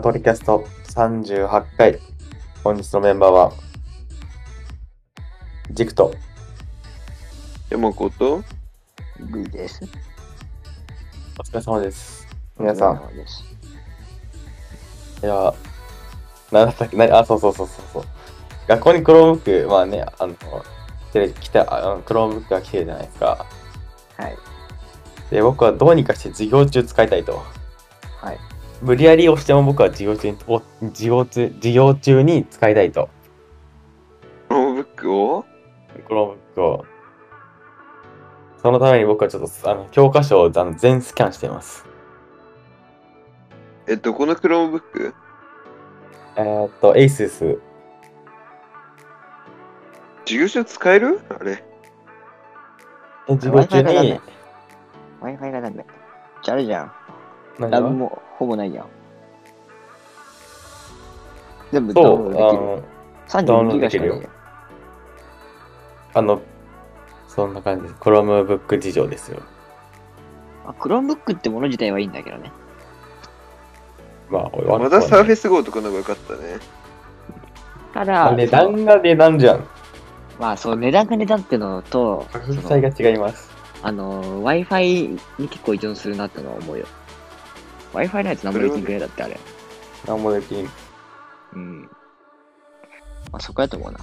ートリキャスト38回。本日のメンバーは、ジクト、山子とグーです。お疲れ様です。皆さん。いや、なんだったっけ、なあ、そうそうそうそうそう。学校にクロームブック、まあね、あの、で来たあのクロームブックが来てるじゃないですか。はい。で、僕はどうにかして授業中使いたいと。はい。無理やり押しても僕は授業中に、お授業中、授業中に使いたいと。クロームブックを？クロームブックを。そのために僕はちょっとあの教科書をあの全スキャンしています。え、どこのクロームブック？えーっと、ASUS。授業中使える？あれ。授業中 Wi-Fi がダにメ、Wi-Fi がダメ。じゃああれじゃん。ラブもほぼないじゃん。全部ダウンロードできる。あの、ダウンロード32ギガしかないできるあの、そんな感じです。クロームブック事情ですよ。あ、クロームブックってもの自体はいいんだけどね。まあ、俺まだサーフェス号とかの方が良かったね。ただ、値段が値段じゃん。まあ、そう、値段が値段ってのと、価格帯が違います。あの、Wi-Fi に結構依存するなってのは思うよ。Wi-Fi のやつ何もできんくらいだってあれ。なんもできん。うん。まあ、そこやと思うな。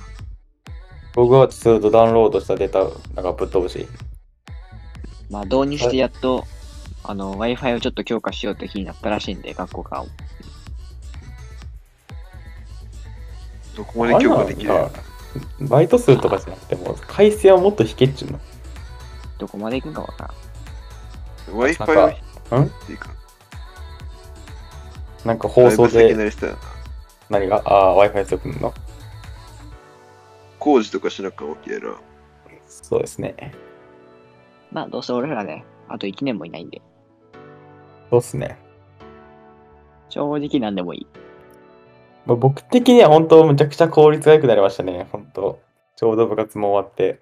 僕はずっとダウンロードしたデータ、なんかぶっ飛ぶし。まあ、導入してやっと、あの、Wi-Fi をちょっと強化しようって日になったらしいんで、学校側も。どこまで強化できるバイト数とかじゃなくても、回線はもっと引けっちゅうの。どこまで行くんかわからん。?Wi-Fi なんはかん？いいか。なんか放送で。何が、ああ、Wi-Fi 強くんの？工事とかしなくても OK やろ。そうですね。まあ、どうせ俺らね、あと1年もいないんで、そうっすね。正直なんでもいい。まあ、僕的には本当むちゃくちゃ効率が良くなりましたね。本当ちょうど部活も終わって。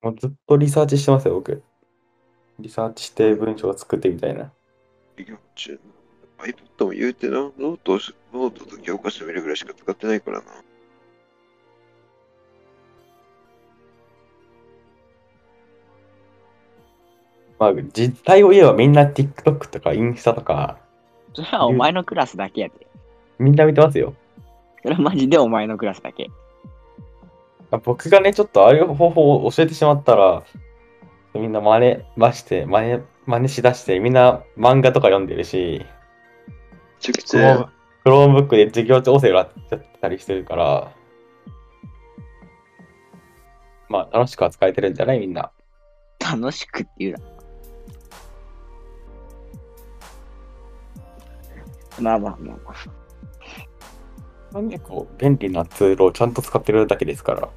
もうずっとリサーチしてますよ、僕。リサーチして文章を作ってみたいな。授業中の iPad も言うてな、ノートをし、ノートと教科書見るぐらいしか使ってないからな。まあ、実態を言えばみんな TikTok とかインスタとか、それはお前のクラスだけやで。みんな見てますよ。それはマジでお前のクラスだけ。あ僕がね、ちょっとああいう方法を教えてしまったら、みんな真似まして、真似、真似しだして、みんな漫画とか読んでるし、めちゃくちクロームゃ、クロームブックで授業調整がやってたりしてるから、まあ楽しく扱えてるんじゃない？みんな。楽しくって言うな。まあまあまあまあ。なんでこう、便利なツールをちゃんと使ってるだけですから。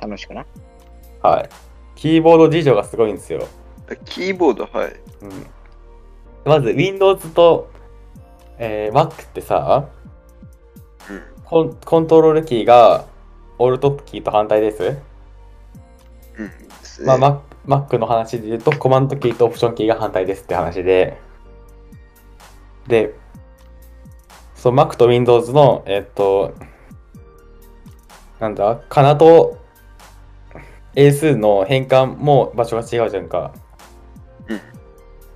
楽しくな。はい。キーボード事情がすごいんですよ。あキーボード、はい。うん。まず、Windows と、えー Mac ってさ、うん。コンコントロールキーが、オルトキーと反対です？うん。ですね。まあ、Mac, の話で言うと、コマンドキーとオプションキーが反対ですって話で、で、そう、Mac と Windows の、えっと、なんだ、かなと英数の変換も場所が違うじゃんか。うん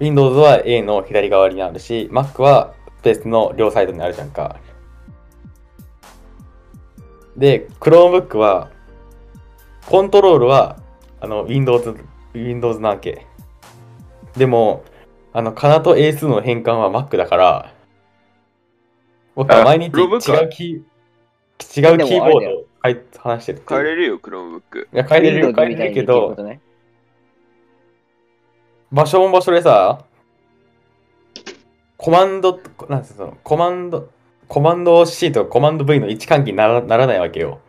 Windows は A の左側にあるし、Mac はスペースの両サイドにあるじゃんか。で、Chromebook は、コントロールはあの、Windows、Windows なわけ。でも、あの、かなと英数の変換は Mac だから、僕は毎日違うキー、違うキーボードをはい話してる変えれるよ、クロームブック。いや、変えれるよ、変えれるけど。場所も場所でさ、コマンド、なんつうの、コマンド、コマンド C とかコマンド V の位置関係にならならないわけよ。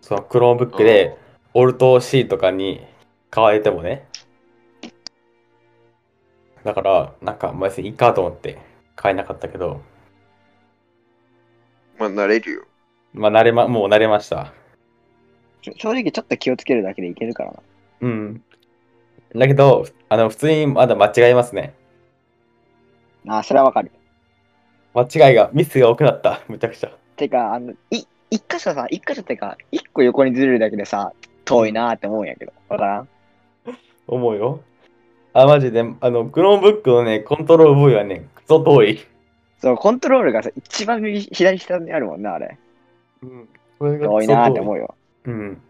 その Chromebook で、オルト C とかに変えてもね。だから、なんか、まにいいかと思って変えなかったけど、まあ、慣れるよ。まあ、慣れま、もう慣れました。正直ちょっと気をつけるだけでいけるからな。うん。だけど、あの、普通にまだ間違えますね。ああ、それはわかる。間違いが、ミスが多くなった。むちゃくちゃ。てか、あの、い、一箇所さ、一箇所ってか、一個横にずれるだけでさ、遠いなーって思うんやけど。わからん？思うよ。あ、マジで、あの、クロームブックのね、コントロール部位はね、クソ遠い。そう、コントロールがさ、一番右、左下にあるもんな、あれ。うん。これが遠いなーって思うよ。うん。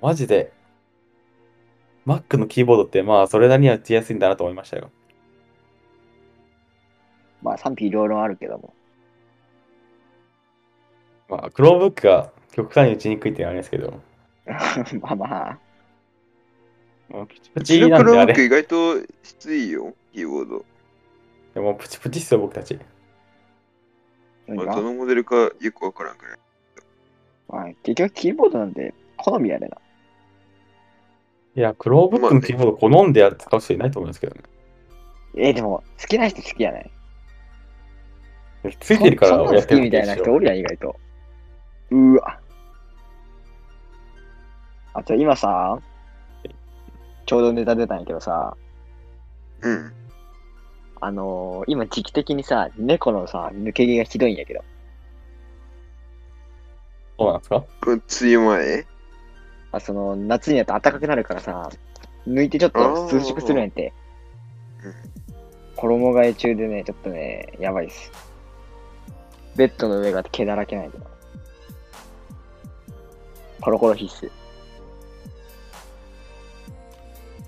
マジで、Mac のキーボードって、まあ、それなりには打ちやすいんだなと思いましたよ。まあ、賛否両論あるけども。まあ、Chromebook が極端に打ちにくいっていうのはありますけど、まあまあ、まあプチプうちのチなんであクロームブックれ。意外ときついよ、キーボード。でも、プチプチっすよ、僕たち。まあどのモデルかよくわからんくらい。まあ、結局キーボードなんて好みやでな。いや、Chromebook のキーボード好んで使う人いないと思うんですけどね。えでも、好きな人好きやない？ついてるからそんなん好きみたいな人おるやん、意外と。うわ。あ、じゃあ今さ、ちょうどネタ出たんやけどさ、うん。あのー今時期的にさ、猫のさ、抜け毛がひどいんやけど。そうなんですか？これ梅雨前？あその、夏になると暖かくなるからさ、抜いてちょっと涼しくするんやってうん。衣替え中でね、ちょっとね、やばいっす。ベッドの上が毛だらけなんやけど。コロコロ必須。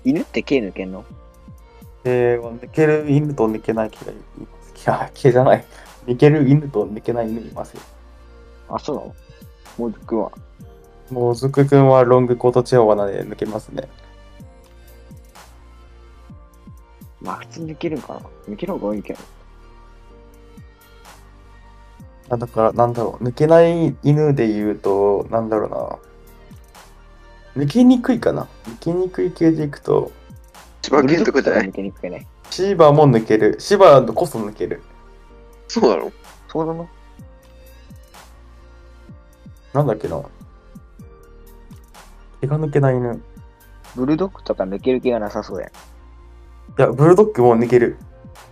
犬って毛抜けんの？毛は抜ける犬と抜けない毛がいます。いや、毛じゃない。抜ける犬と抜けない犬いますよ。あ、そうなの？もうずくは？もうずくくんはロングコートチワワなので抜けますね。まあ普通に抜けるんかな抜ける方が多いけど。あだから、なんだろう、抜けない犬で言うと、なんだろうな。抜けにくいかな。抜けにくい系でいくと、千葉県とかじゃない？抜けにくくね。シーバーも抜ける。シーバーこそ抜ける。そうなの？そうなのなんだっけな。毛が抜けない犬。いブルドッグとか抜ける気がなさそうやん。や、ブルドッグも抜ける。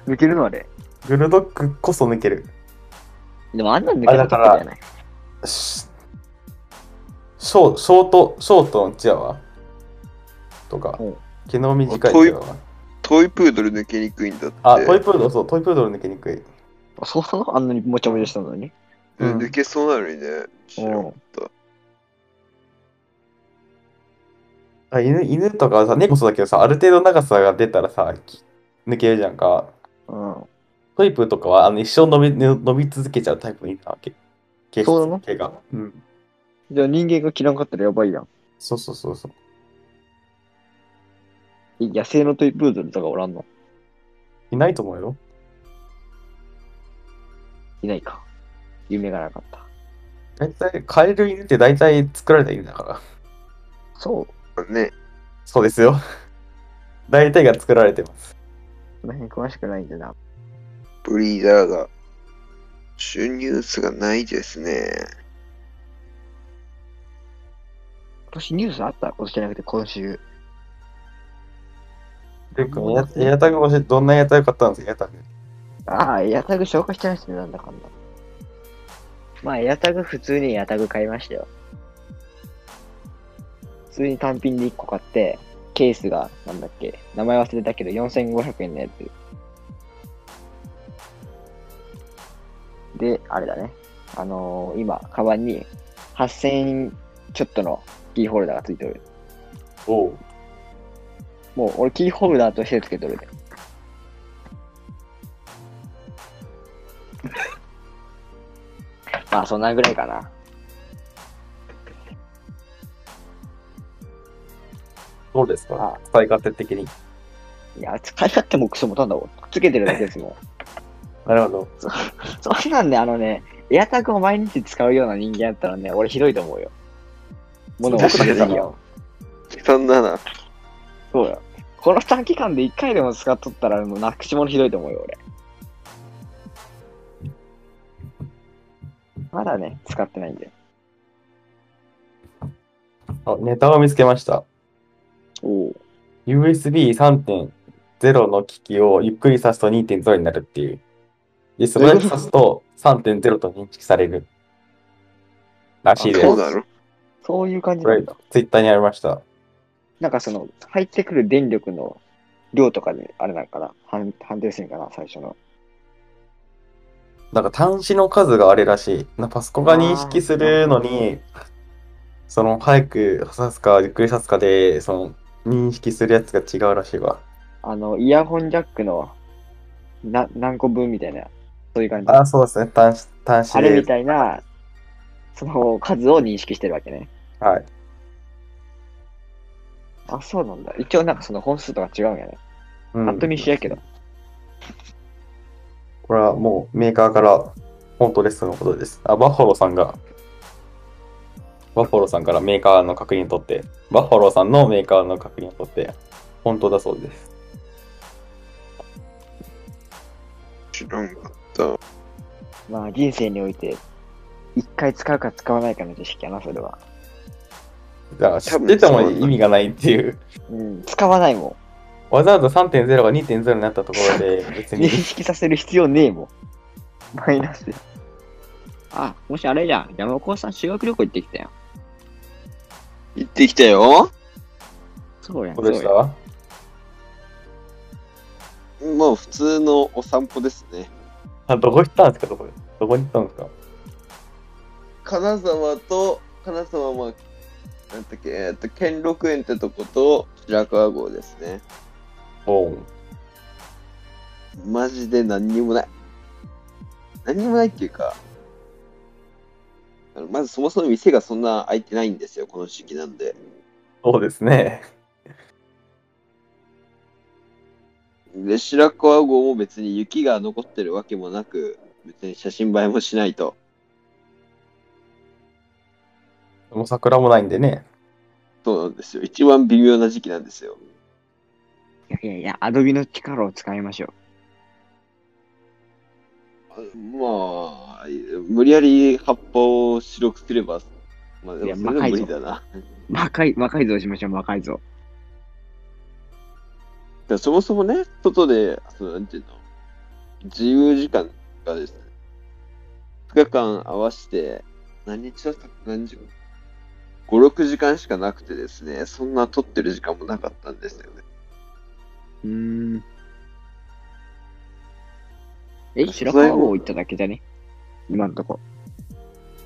抜けるのあれ。ブルドッグこそ抜ける。でもあんなん抜けなかったじゃない。シショーショート、ショートのチワワとかうん、毛の短いチワワ。トイプードル抜けにくいんだって。あ、トイプードル、そう、トイプードル抜けにくい。あそうなの？あんなにもちゃもちゃしたのに？うん抜けそうなのにね。知らった。あ犬犬とかさ、猫もそうだけどさ、ある程度長さが出たらさ、き抜けるじゃんか。うん。トイプーとかはあの一生伸び伸び続けちゃうタイプの犬なわけ？毛質そうなの？毛が。うん。じゃあ人間が切らんかったらやばいやん。そうそうそうそう。え野生のトイプードルとかおらんの？いないと思うよ。いないか。夢がなかった。大体、飼える犬って大体作られた犬だから。そう。ね。そうですよ。大体が作られてます。その辺詳しくないんだな。ブリーダーが。収入数がないですね。今年ニュースあった?今年じゃなくて今週。で、このエアエアタグ教えて、どんなエアタグ買ったんですか、エアタグ。ああ、エアタグ紹介してないですね、なんだかんだ。まあ、エアタグ普通にエアタグ買いましたよ。普通に単品で1個買って、ケースが、なんだっけ、名前忘れたけど4500円のやつ。で、あれだね。あのー今、カバンに8000円ちょっとのキーホルダーがついてる。おう。もう、俺キーホルダーとしてつけとるで。まあ、そんなぐらいかな。どうですか？あ使い勝手的に。いや、使い勝手もクソもたんだもん。つけてるだけですもん。なるほど。そんなんね、あのね、エアタグを毎日使うような人間やったらね、俺ひどいと思うよ。物を忘れすぎよ。悲惨だな。そうよ。この短期間で1回でも使っとったら、もうなくし物ひどいと思うよ、俺。まだね、使ってないんで。あ、ネタを見つけました。おお。USB3.0 の機器をゆっくり挿すと2.0になるっていう。で、それだけ刺すと3.0と認識される。らしいです。そうなの？そういう感じなんだ。、ツイッターにありました。なんかその、入ってくる電力の量とかで、あれなんかな？判判定するんかな？最初の。なんか端子の数があれらしい。なパソコンが認識するのに、その早く刺すかゆっくり刺すかで、その認識するやつが違うらしいわ。あの、イヤホンジャックのな何個分みたいな、そういう感じ。あ、そうですね。端子、端子であれみ。たいな、その数を認識してるわけね。はい。あ、そうなんだ。一応なんかその本数とか違うんやね。うんと見一緒やけど。これはもうメーカーから本当ですとのことです。あ、バッファローさんが、バッファローさんからメーカーの確認を取って、バッファローさんのメーカーの確認を取って、本当だそうです。知らんかった。まあ人生において、一回使うか使わないかの知識やな、それは。だから知ってても意味がないっていう。うん、使わないもわざわざ3.0が2.0になったところで、別ん。に認識させる必要ねえもん。マイナスで。あ、もしあれじゃん。山岡さん修学旅行行ってきたよ。行ってきたよ。そうやん。どうでした？まあ普通のお散歩ですね。あどこ行ったんですかどこ？どこに行ったんですか？金沢と、金沢は、なんだっけ、えっと、兼六園ってとこと白川郷ですね。おうマジで何にもない。何にもないっていうか、まずそもそも店がそんな開いてないんですよ、この時期なんで。そうですね。で、白川郷も別に雪が残ってるわけもなく、別に写真映えもしないと。もう桜もないんでね。そうなんですよ。一番微妙な時期なんですよ。いやいやいや、アドビの力を使いましょあまあ、無理やり葉っぱを白くすれば、まあそれでも無理だな。魔改造しましょう、魔改造。だそもそもね、外で、そのなんていうの、自由時間がですね、2日間合わせて、何日だったか何時 ?5、6時間しかなくてですね、そんな撮ってる時間もなかったんですよね。うーん。え、白川郷行っただけじゃね？今んとこ。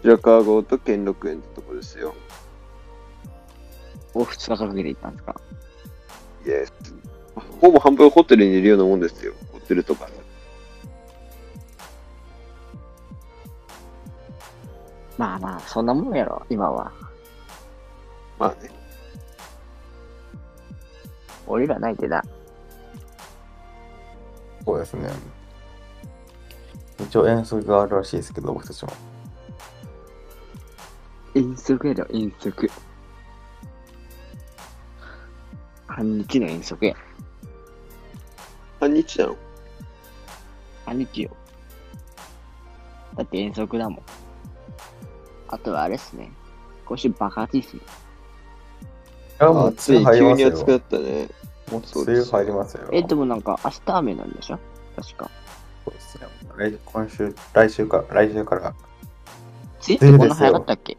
白川郷と兼六園ってとこですよ。お二日かけて行ったんですか？イエス。ほぼ半分ホテルにいるようなもんですよ。ホテルとか。まあまあ、そんなもんやろ、今は。まあね。俺らないでな。そうですね。一応遠足があるらしいですけど、僕たちも。遠足やろ、遠足。半日の遠足や。半日なの半日よ。だって遠足だもん。あとはあれっすね。今週バカ暑いっすね。いや、もう暑い、梅雨入りますよ。急に暑くなったね。もう梅雨入りますよ。え、でもなんか明日雨なんでしょ？確か。そうですね。来今週、来週か、来週から。梅雨ってこんな早かったっけ？い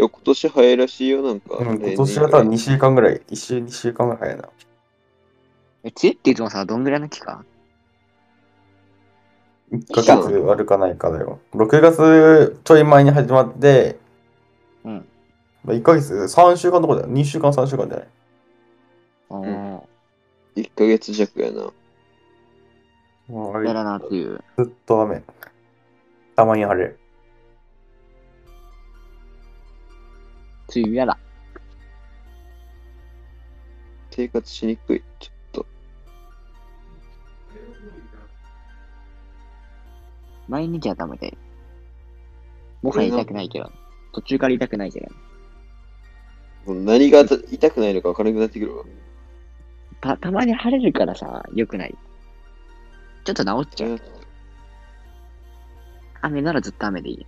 や、今年早いらしいよ、なんか。うん、今年は多分2週間ぐらい、1週、2週間ぐらい早いな。え、梅雨って言ってもさ、どんぐらいの期間？1ヶ月あるかないかだよ。6月ちょい前に始まって、うん。まあ1ヶ月、3週間とかだよ？2週間、3週間じゃない？あー1ヶ月弱やな。もうあれやらなっていう。ずっと雨。たまに晴れ。梅雨やだ。生活しにくい。毎日頭痛い。もはや痛くないけど。途中から痛くないけど。もう何が痛くないのか分からなくなってくるわ。た、たまに晴れるからさ、良くない。ちょっと治っちゃう。雨ならずっと雨でいい。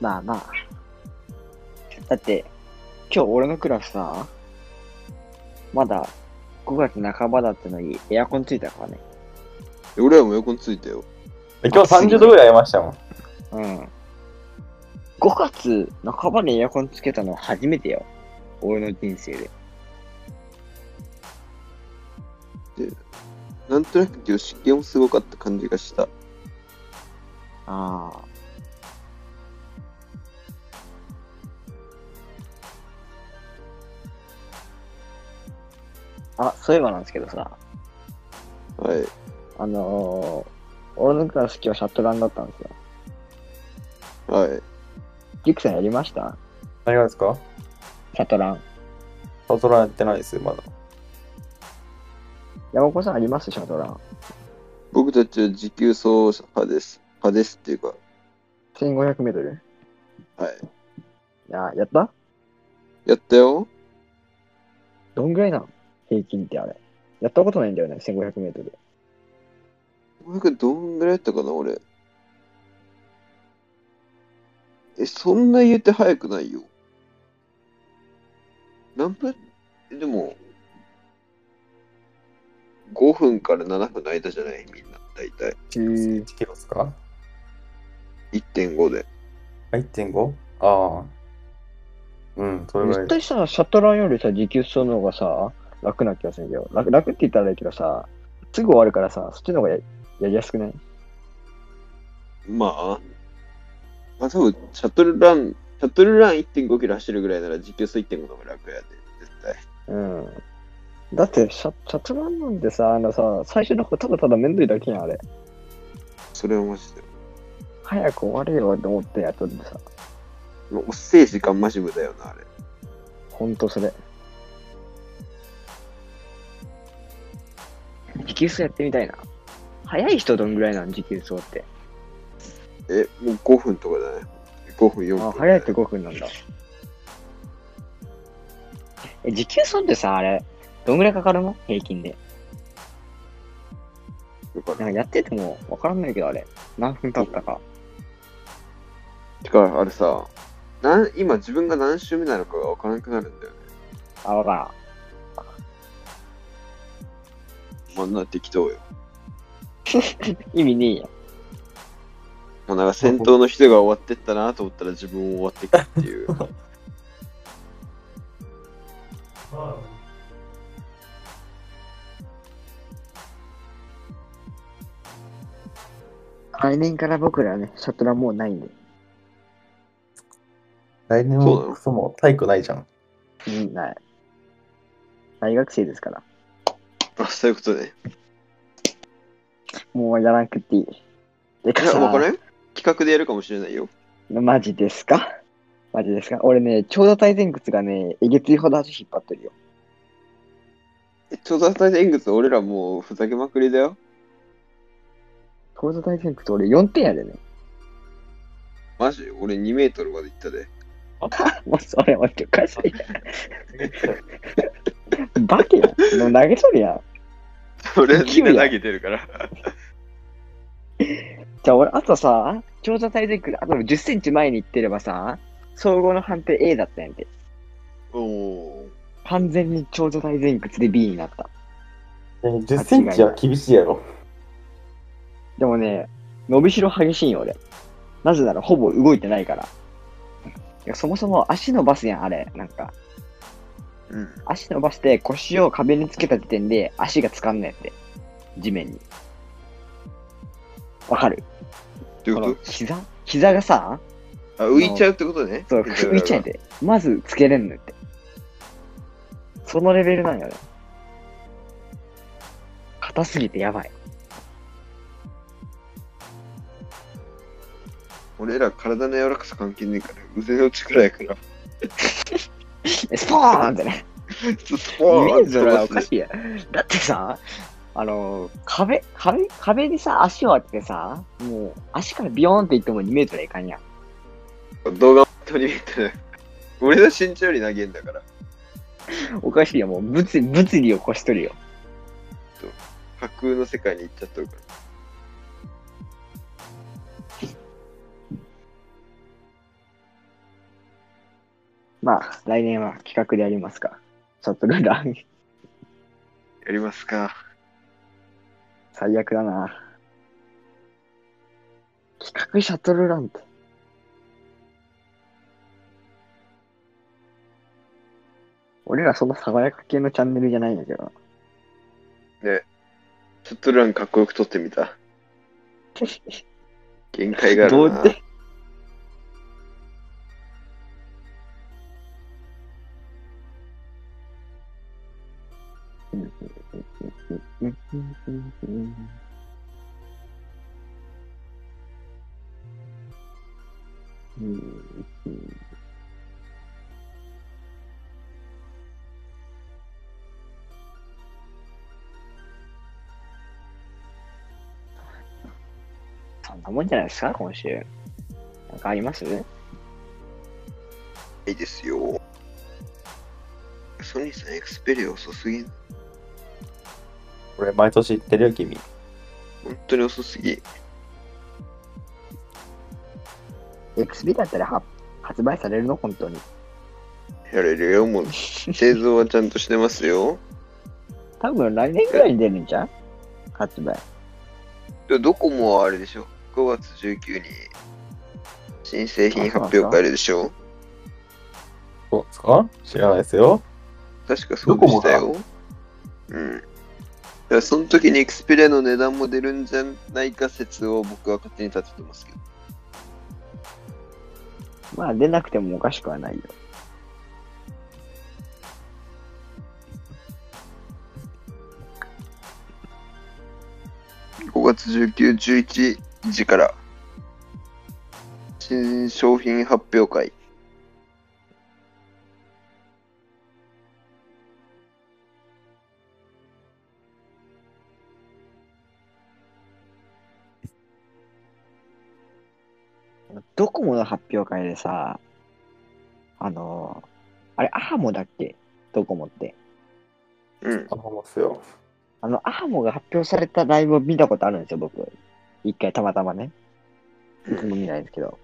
まあまあ。だって、今日俺のクラスさ、まだ5月半ばだったのにエアコンついたからね。俺らもエアコンついたよ。今日30度ぐらいありましたもん。うん。5月半ばにエアコンつけたの初めてよ。俺の人生で。なんとなく今日湿気もすごかった感じがした。ああ。あ、そういえばなんですけどさ、はい。あのー、俺のクラス今日シャットランだったんですよ。はい。ジクさんやりました？何がですか？シャトラン。パトランやってないですよ、まだ。山子さんあります？シャトラン。僕たちは持久走派です。派ですっていうか、1500メートル？はい。いや、やった？やったよ。どんぐらいなの平均ってあれ。やったことないんだよね、1500メートル。僕どんぐらいやったかな、俺。え、そんな言うて早くないよ。何分？えでも、5分から7分の間じゃない？みんな、だいたい。1キロですか？1.5で。あ ?1.5? ああ。うん、それぐらい絶。対さ、シャトランよりさ、持久走の方がさ、楽な気がするんだよ。楽楽って言ったらいいけどさ、すぐ終わるからさ、そっちの方がややりやすくない？まあ、まあ多分、シャトルラン、シャトルラン1.5キロ走るぐらいなら持久走1.5の方が楽やで、絶対。うん。だってシャ、シャトランなんてさ、あのさ、最初の方ただただめんどいだけやん、あれ。それはマジで。早く終われよと思ってやっとってさ、もうおっせえ時間マジ無駄よな、あれ。ほんとそれ。持久走やってみたいな。早い人どんぐらいなん持久走って。え、もう5分とかだね。5分、4分。あ、早いって5分なんだ。え、持久走ってさ、あれ、どんぐらいかかるの？平均で。なんかやっててもわからんないけど、あれ。何分経ったか。てか、あれさ、なん今自分が何周目なのかが分からなくなるんだよね。あ、わからん。まあ、な適当よ。意味ねえや。もうなんか先頭の人が終わってったなと思ったら自分も終わってくっていう。来年から僕らね、シャトラもうないんで。来年そうも体育ないじゃん。うん、ない。大学生ですから。あ、そういうことね。もうやらなくていい。でかいや、わから企画でやるかもしれないよ。マジですか？マジですか？俺ね、長座体前屈がね、えげついほど足引っ張ってるよ。えちょうど大天靴俺らもうふざけまくりだよ。長座体前屈俺4点やでね。マジ？俺2メートルまで行ったで。もうそれ待っておかしいやん。バケやん。もう投げとるやん。俺み勢いやんな投げてるから。じゃあ俺、あとさ、長座体前屈、あと10センチ前に行ってればさ、総合の判定 A だったやんて。おお。完全に長座体前屈で B になった。え10センチは厳しいやろ。でもね、伸びしろ激しいよ、俺。なぜならほぼ動いてないから。いやそもそも足伸ばすやん、あれ。なんか、うん。足伸ばして腰を壁につけた時点で足がつかんねんって。地面に。わかる？どういうこ膝？膝がさ、とあ、浮いちゃうってことね。そう、浮いちゃうんで。まずつけれんのって。そのレベルなんよね。硬すぎてやばい。俺ら体の柔らかさ関係ねえから、腕の力やから。え スポーンってね。スポーンイメージがおかしいや。だってさ、あの、壁、壁、壁にさ、足を当ててさ、もう、足からビヨーンっていっても2メートルはいかんやん。動画とに見て俺の身長より投げんだから。おかしいよ、もう、物理、物理を越しとるよ。架空の世界に行っちゃってるから。まあ、来年は企画でやりますか。シャトルラン。やりますか。最悪だな。企画シャトルランって。俺らその爽やか系のチャンネルじゃないんだけど。ね。シャトルランかっこよく撮ってみた。限界があるな。どうって。そんなもんじゃないですか、今週。なんかありますいいですよ。ソニーさんエクスペリア遅すぎん。これ毎年言ってるよ、君。本当に遅すぎ。エクスビだったらは発売されるの？本当に。やれるよ、もう。製造はちゃんとしてますよ。多分来年ぐらいに出るんじゃん発売。でどこもあれでしょ。5月19に新製品発表会あるでしょ。そうですか？知らないですよ。確かそうでしたよ。うん。だからその時にエクスペリアの値段も出るんじゃないか説を僕は勝手に立ててますけど。まあ出なくてもおかしくはないよ。5月19、11時から新商品発表会。ドコモの発表会でさ、あのあれ、アハモだっけ？ドコモって。うん。あ、思いますよ。あの、アハモが発表されたライブを見たことあるんですよ、僕。一回たまたまね。いつも見ないんですけど。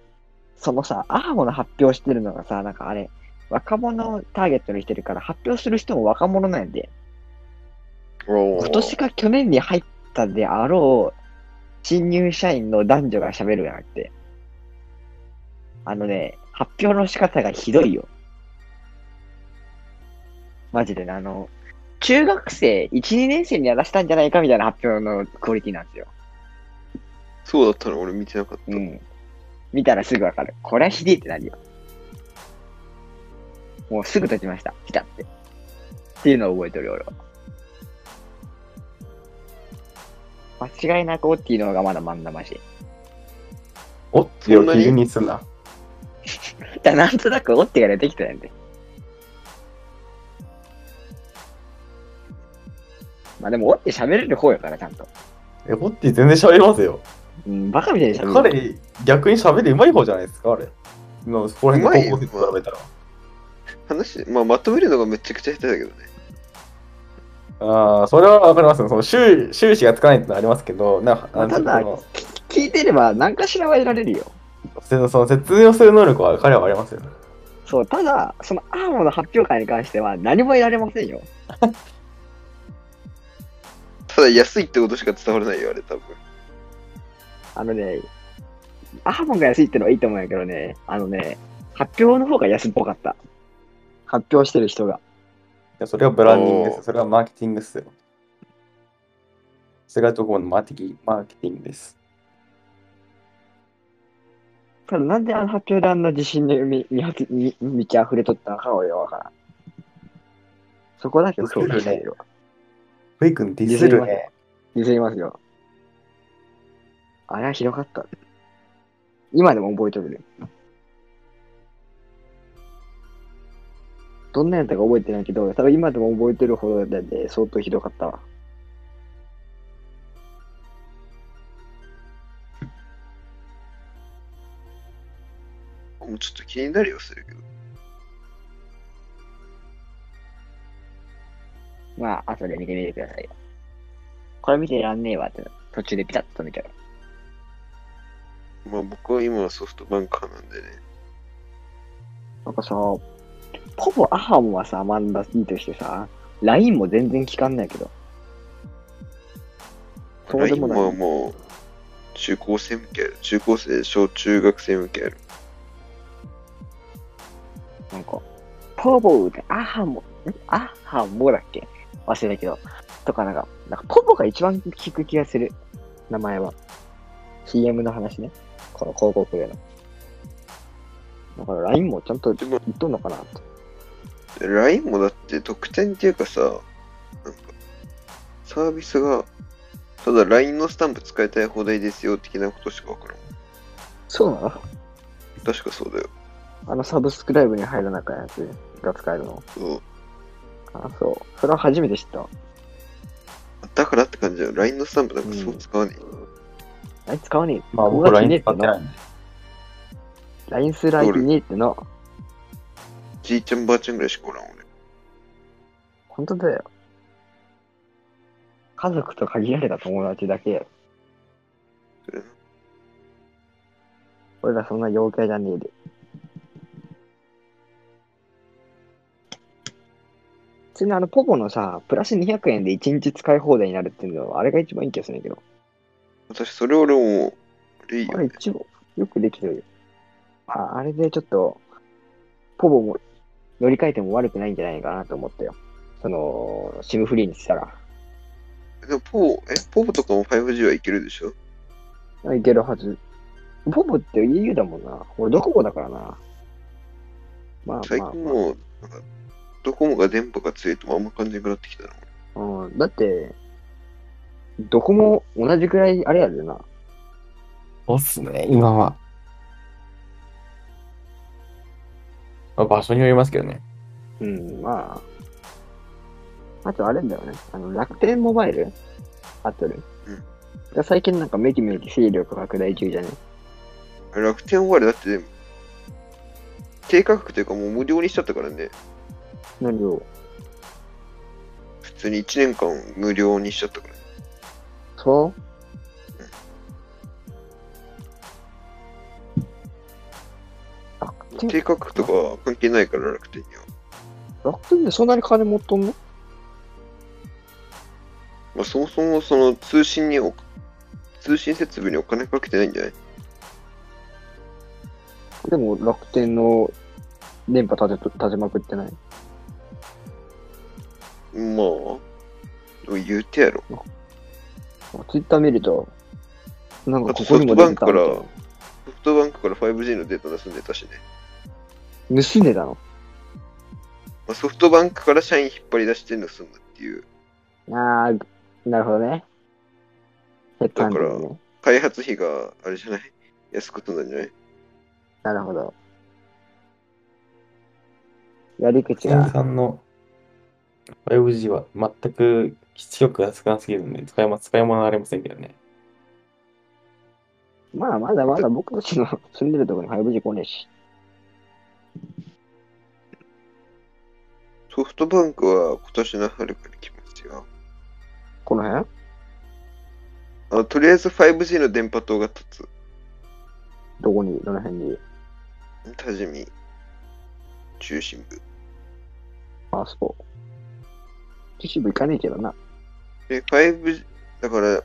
そのさ、アハモの発表してるのがさ、なんかあれ、若者をターゲットにしてるから、発表する人も若者なんで、今年か去年に入ったであろう、新入社員の男女が喋るじゃなくて、あのね、発表の仕方がひどいよ。マジでね、あの、中学生、1、2年生にやらせたんじゃないかみたいな発表のクオリティなんですよ。そうだったの？俺見てなかった。うん。見たらすぐわかる。これはひでえってなるよ。もうすぐ立ちました。ピタって。っていうのを覚えてるよ、俺は。間違いなくおっていうのがまだ真ん中しい。おっちを基準にすんな。だなんとなくおってが出てきたやんで。まあでも、おって喋れる方やから、ちゃんと。え、ホッティ全然喋りますよ。うん、バカみたいに喋る。彼、逆に喋りうまい方じゃないですか、あれ。のそこら辺の高校生と比べたら。話、まあまとめるのがめちゃくちゃ下手だけどね。ああ、それはわかりますよ。その収収支がつかないってのはありますけど、なまあただ聞いてれば何かしらは得られるよ。そのその説明をする能力は彼はありますよ。そう、ただ、そのアーモの発表会に関しては何も得られませんよ。ただ安いってことしか伝わらないよ、あれ多分。あのね、アーモンが安いってのはいいと思うんやけどね、あのね、発表の方が安っぽかった。発表してる人が。いやそれはブランディングです。それはマーケティングですよ。それがどこのマーケティマーケティングです。ただなんであの発表であんな自信でみみみみ満ち溢れとったのかは俺はわからん。そこだけ評価したいよ。フェイ君ディスるね。ディスりますよ。あれはひどかった。今でも覚えとるね。どんなやったか覚えてないけど、多分今でも覚えてるほどで、で相当ひどかったわ。もうちょっと気になりはするけど。まあ、後で見てみてくださいよ。これ見てらんねえわって、途中でピタッと見ちゃう。まあ僕は今はソフトバンカーなんでね。なんかさ、ほぼアハモはさ、アマンダいいとしてさ、LINE も全然聞かんないけど。そうでもない LINE はもう、中高生向けある。中高生、小中学生向けある。ポボで、アハモ、ん？アハモだっけ？忘れたけど。とかなんか、なんかポボが一番聞く気がする。名前は。CM の話ね。この広告での。だから LINE もちゃんと言っとんのかな？と。LINE もだって特典っていうかさ、なんか、サービスが、ただ LINE のスタンプ使いたい放題ですよ的なことしかわからん。そうなの？確かそうだよ。あのサブスクライブに入らなかったやつが使えるのそう。あ、そう。それは初めて知った。だからって感じだよ。LINE のスタンプなんかそう使わねえ。あいつ使わねえ。まあ僕 LINE ねえってな。使ってないんで。LINE する相手ねえってな。じいちゃんばあちゃんぐらいしかおらん俺。本当だよ。家族と限られた友達だけやろ。それな俺らそんな陽キャじゃねえで。通にあのポポのさ、プラス200円で1日使い放題になるっていうのは、あれが一番いい気がするんだけど。私、それ俺も、あれいいよね。あれ一番よくできてるよ。ああれでちょっと、ポポも乗り換えても悪くないんじゃないかなと思ったよ。その、シムフリーにしたら。でも、ポー、え、ポーとかも 5G はいけるでしょ？あいけるはず。ポポって EU だもんな。俺ドコモだからな。まあ最まあ、近もう、なんか、ドコモが電波が強いともあんま感じなくなってきたな。うん、だって、どこも同じくらいあれやでな。そうっすね、今は。まあ、場所によりますけどね。うん、まあ。あとあれだよね。あの、楽天モバイル？アトル。うんが最近なんかめきめき勢力拡大中じゃね？楽天終わりだって、低価格というかもう無料にしちゃったからね。何を普通に1年間無料にしちゃったから。そう？楽天低価格とかは関係ないから楽天には。楽天でそんなに金持っとんの？まあ、そもそもその通信にお通信設備にお金かけてないんじゃない？でも楽天の電波立てと立てまくってない？まあ、言うてやろ。ツイッター見ると、なんかここにも出てたみたいソフトバンクから 5G のデータ盗んでたしね。な盗んでたの？まあ、ソフトバンクから社員引っ張り出して盗んだっていう。ああ、なるほどね。ヘッドハンティングね。開発費があれじゃない？安く済んだんじゃない？なるほど。やり口が。さんの 5G は全く基地局が少なすぎるんで、使いま使い物はありませんけどね。まあ、まだまだ僕たちの住んでるところに 5G 来ねえし。ソフトバンクは今年の春から来ますよ。この辺？あとりあえず 5G の電波塔が立つ。どこにどの辺に？多治見中心部。あ、そう。都市部行かねえけどな。で、5G、だから、い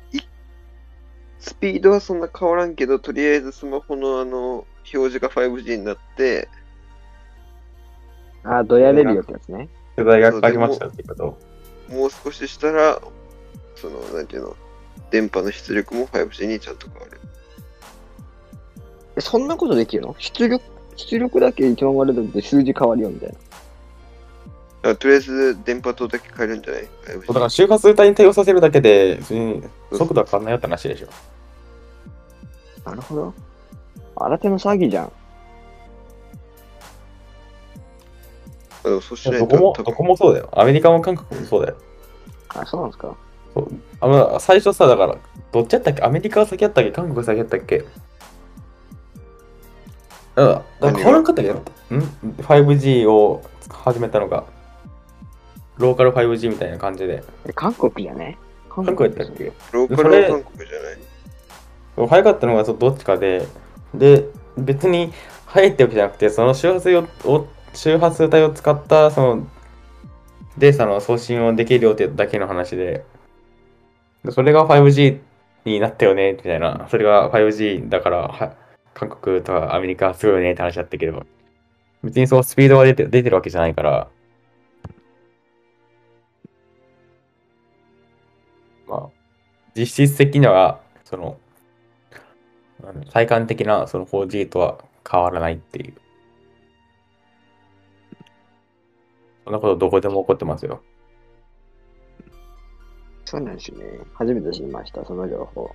スピードはそんな変わらんけど、とりあえずスマホのあの、表示が 5G になって、あ、どやれるよってやつね。世代が変わりましたってこと？もう少ししたら、その、なんていうの、電波の出力も 5G にちゃんと変わる。え、そんなことできるの？出力、出力だけ一番悪いとって数字変わるよみたいな。だからとりあえず電波塔だけ変えるんじゃない？5G だから周波数帯に対応させるだけで、別に速度は変わんないよって話でしょ。なるほど。新手の詐欺じゃん。あでもそうしないどこも、とどこもそうだよ。アメリカも韓国もそうだよ。あ、そうなんですか？あの最初さ、だから、どっちやったっけ？アメリカが先やったっけ？韓国が先やったっけ？うん、だから変わらんかったっけ？ん ?5G を始めたのが、ローカル 5G みたいな感じで。え、韓国じゃね。韓韓国やったっけ？ローカルは韓国じゃない。早かったのがそどっちかで、で、別に早いってわけじゃなくて、その周波数をを周波数帯を使ったそのデータの送信をできるよってだけの話で、でそれが 5G になったよね、みたいな。それが 5G だから、は韓国とかアメリカはすごいよねって話だったけど、別にそうスピードが出て出てるわけじゃないから、実質的には、その、体感的なその 4G とは変わらないっていう。そんなことどこでも起こってますよ。そうなんですね。初めて知りました、その情報。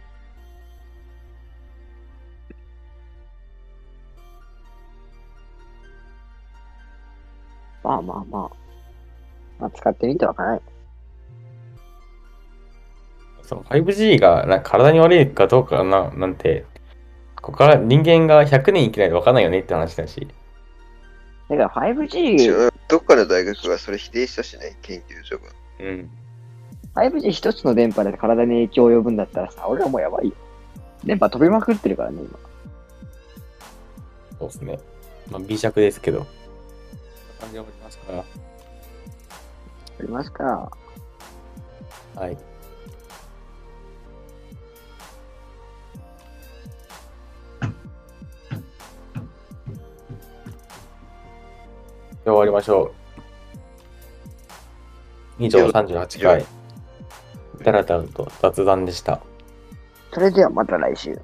まあまあまあ。まあ、使ってみてわからない。その 5G がな体に悪いかどうかななんて、ここから人間が100年生きないと分かんないよねって話だし。だから 5G、違うどっかの大学がそれ否定したしね、研究所が。うん。5G 一つの電波で体に影響を及ぶんだったらさ、俺はもうやばいよ。電波飛びまくってるからね、今。そうですね。まあ、微弱ですけど。感じが思いますかありますか。ら。はい。終わりましょう。以上38回。だらだらと雑談でした。それではまた来週。